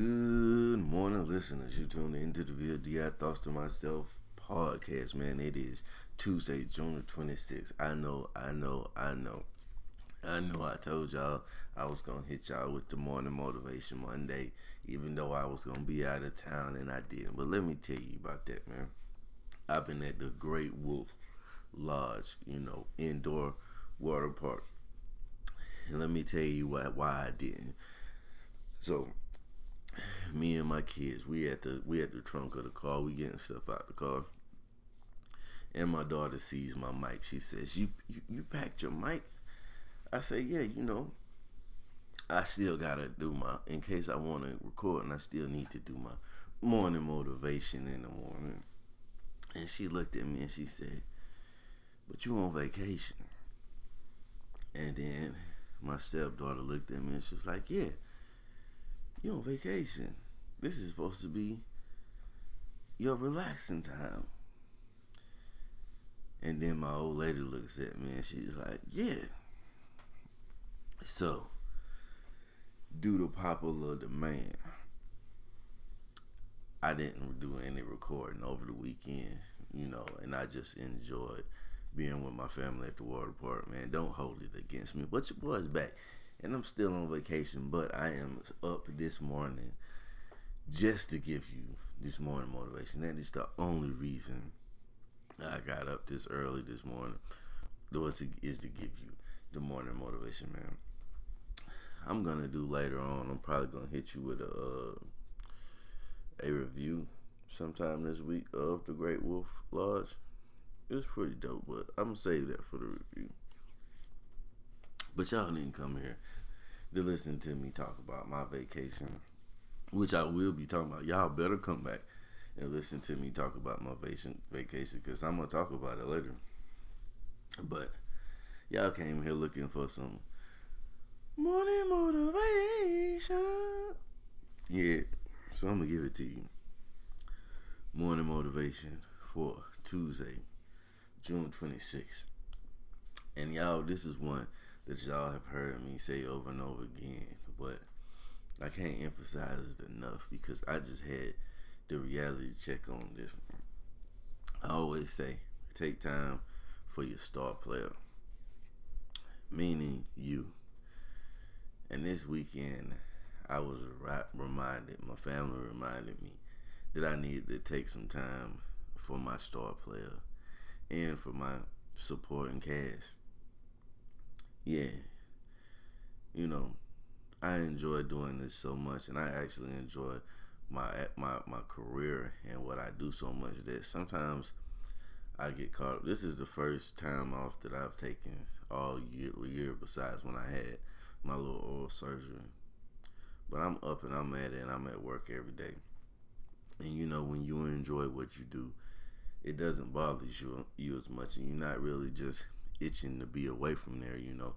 Good morning, listeners. You tuned into the VLDI Thoughts to Myself podcast, man. It is Tuesday, June the 26th. I know, I know, I know. I know I told y'all I was going to hit y'all with the morning motivation Monday, even though I was going to be out of town and I didn't. But let me tell you about that, man. I've been at the Great Wolf Lodge, you know, indoor water park. And let me tell you why, why I didn't. So, me and my kids, we at the we at the trunk of the car. We getting stuff out the car. And my daughter sees my mic. She says, "You you, you packed your mic?" I say, "Yeah, you know, I still gotta do my in case I want to record, and I still need to do my morning motivation in the morning." And she looked at me and she said, "But you on vacation?" And then my stepdaughter looked at me and she was like, "Yeah." You on vacation. This is supposed to be your relaxing time. And then my old lady looks at me and she's like, Yeah. So, due to popular demand, I didn't do any recording over the weekend, you know, and I just enjoyed being with my family at the water park, man. Don't hold it against me. But your boy's back and I'm still on vacation, but I am up this morning just to give you this morning motivation. That is the only reason I got up this early this morning. Was is to give you the morning motivation, man. I'm gonna do later on. I'm probably gonna hit you with a uh, a review sometime this week of the Great Wolf Lodge. It was pretty dope, but I'm gonna save that for the review. But y'all didn't come here to listen to me talk about my vacation, which I will be talking about. Y'all better come back and listen to me talk about my vacation vacation because I'm gonna talk about it later. But y'all came here looking for some morning motivation. Yeah, so I'm gonna give it to you. Morning motivation for Tuesday, June 26th. And y'all, this is one that y'all have heard me say over and over again, but I can't emphasize it enough because I just had the reality check on this one. I always say, take time for your star player, meaning you. And this weekend, I was reminded, my family reminded me that I needed to take some time for my star player and for my supporting cast yeah, you know, I enjoy doing this so much, and I actually enjoy my my my career and what I do so much that sometimes I get caught up. This is the first time off that I've taken all year, year besides when I had my little oral surgery. But I'm up and I'm at it, and I'm at work every day. And you know, when you enjoy what you do, it doesn't bother you you as much, and you're not really just itching to be away from there, you know.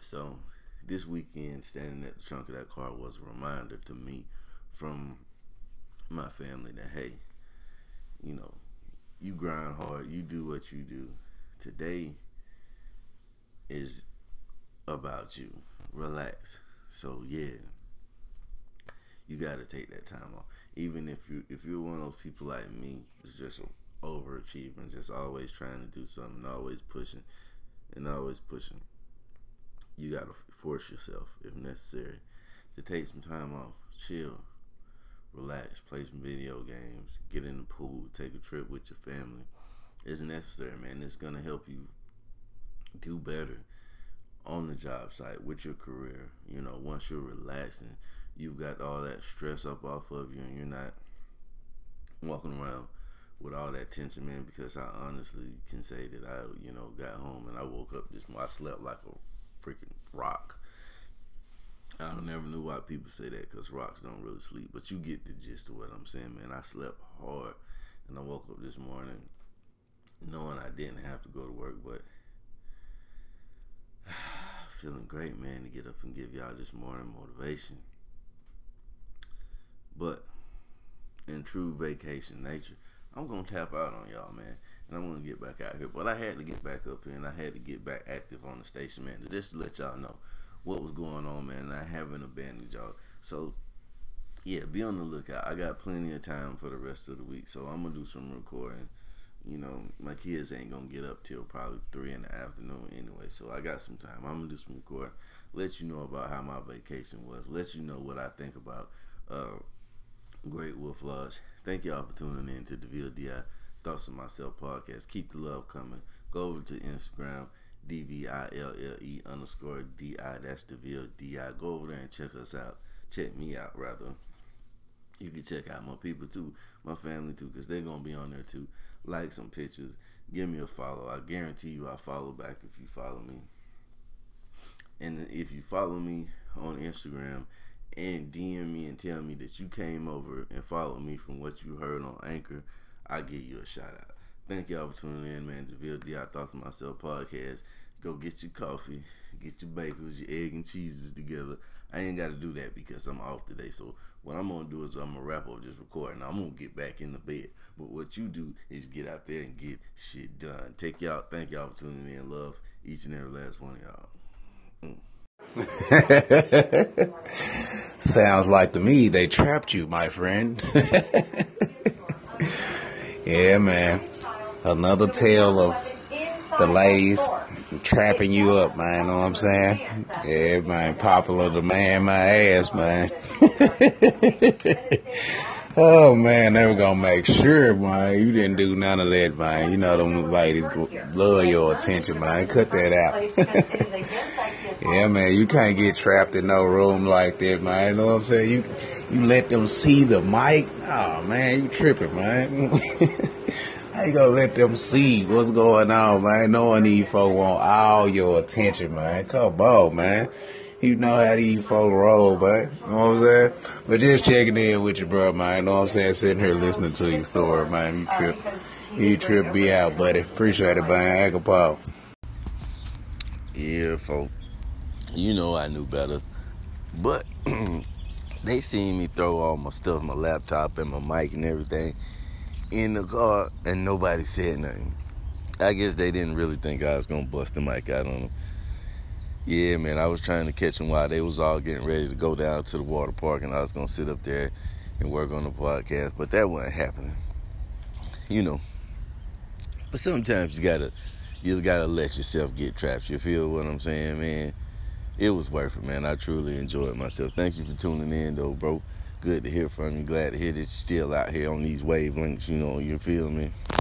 So this weekend, standing at the trunk of that car was a reminder to me from my family that hey, you know, you grind hard, you do what you do. Today is about you. Relax. So yeah, you got to take that time off. Even if you if you're one of those people like me, it's just overachieving, just always trying to do something, always pushing, and always pushing. You gotta force yourself, if necessary, to take some time off, chill, relax, play some video games, get in the pool, take a trip with your family. It's necessary, man. It's gonna help you do better on the job site with your career. You know, once you're relaxing, you've got all that stress up off of you, and you're not walking around with all that tension, man, because I honestly can say that I, you know, got home and I woke up this morning. I slept like a freaking rock. I never knew why people say that because rocks don't really sleep, but you get the gist of what I'm saying, man. I slept hard and I woke up this morning knowing I didn't have to go to work, but feeling great, man, to get up and give y'all this morning motivation. But in true vacation nature, I'm gonna tap out on y'all, man, and I'm gonna get back out here. But I had to get back up here, and I had to get back active on the station, man, just to let y'all know what was going on, man. I haven't abandoned y'all. So yeah, be on the lookout. I got plenty of time for the rest of the week, so I'm gonna do some recording. You know, my kids ain't gonna get up till probably three in the afternoon anyway, so I got some time. I'm gonna do some recording. Let you know about how my vacation was. Let you know what I think about uh, Great Wolf Lodge. Thank y'all for tuning in to the VLDI Thoughts of Myself podcast. Keep the love coming. Go over to Instagram, D-V-I-L-L-E underscore D-I. That's the VLDI. Go over there and check us out. Check me out, rather. You can check out my people too, my family too, because they're going to be on there too. Like some pictures. Give me a follow. I guarantee you I'll follow back if you follow me. And if you follow me on Instagram and DM me and tell me that you came over and followed me from what you heard on Anchor, I'll give you a shout out. Thank y'all for tuning in, man. The VLD I Thoughts of Myself podcast. Go get your coffee, get your bagels, your egg and cheeses together. I ain't got to do that because I'm off today. So what I'm gonna do is I'm gonna wrap up this recording. I'm gonna get back in the bed. But what you do is get out there and get shit done. Take y'all. Thank y'all for tuning in. Love each and every last one of y'all. Mm. Sounds like to me they trapped you, my friend. yeah, man. Another tale of the ladies trapping you up, man. Know what I'm saying? Yeah, man. Popular demand my ass, man. oh man, they were gonna make sure, man, you didn't do none of that, man. You know them ladies love your attention, man. Cut that out. Yeah, man, you can't get trapped in no room like that, man. You know what I'm saying? You you let them see the mic. Oh man, you tripping, man. How you gonna let them see what's going on, man? Knowing these folk want all your attention, man. Come on, man. You know how these folk roll, man. You know what I'm saying? But just checking in with you, bro, man. You know what I'm saying? Sitting here listening to your story, man. You trip. You trip be out, buddy. Appreciate it, man. Paul. Yeah, folk. You know I knew better. But they seen me throw all my stuff, my laptop and my mic and everything in the car and nobody said nothing. I guess they didn't really think I was gonna bust the mic out on them. Yeah, man, I was trying to catch them while they was all getting ready to go down to the water park, and I was gonna sit up there and work on the podcast, but that wasn't happening. You know. But sometimes you gotta, you gotta let yourself get trapped. You feel what I'm saying, man? It was worth it, man. I truly enjoyed myself. Thank you for tuning in, though, bro good to hear from you. Glad to hear that you're still out here on these wavelengths. You know, you feel me?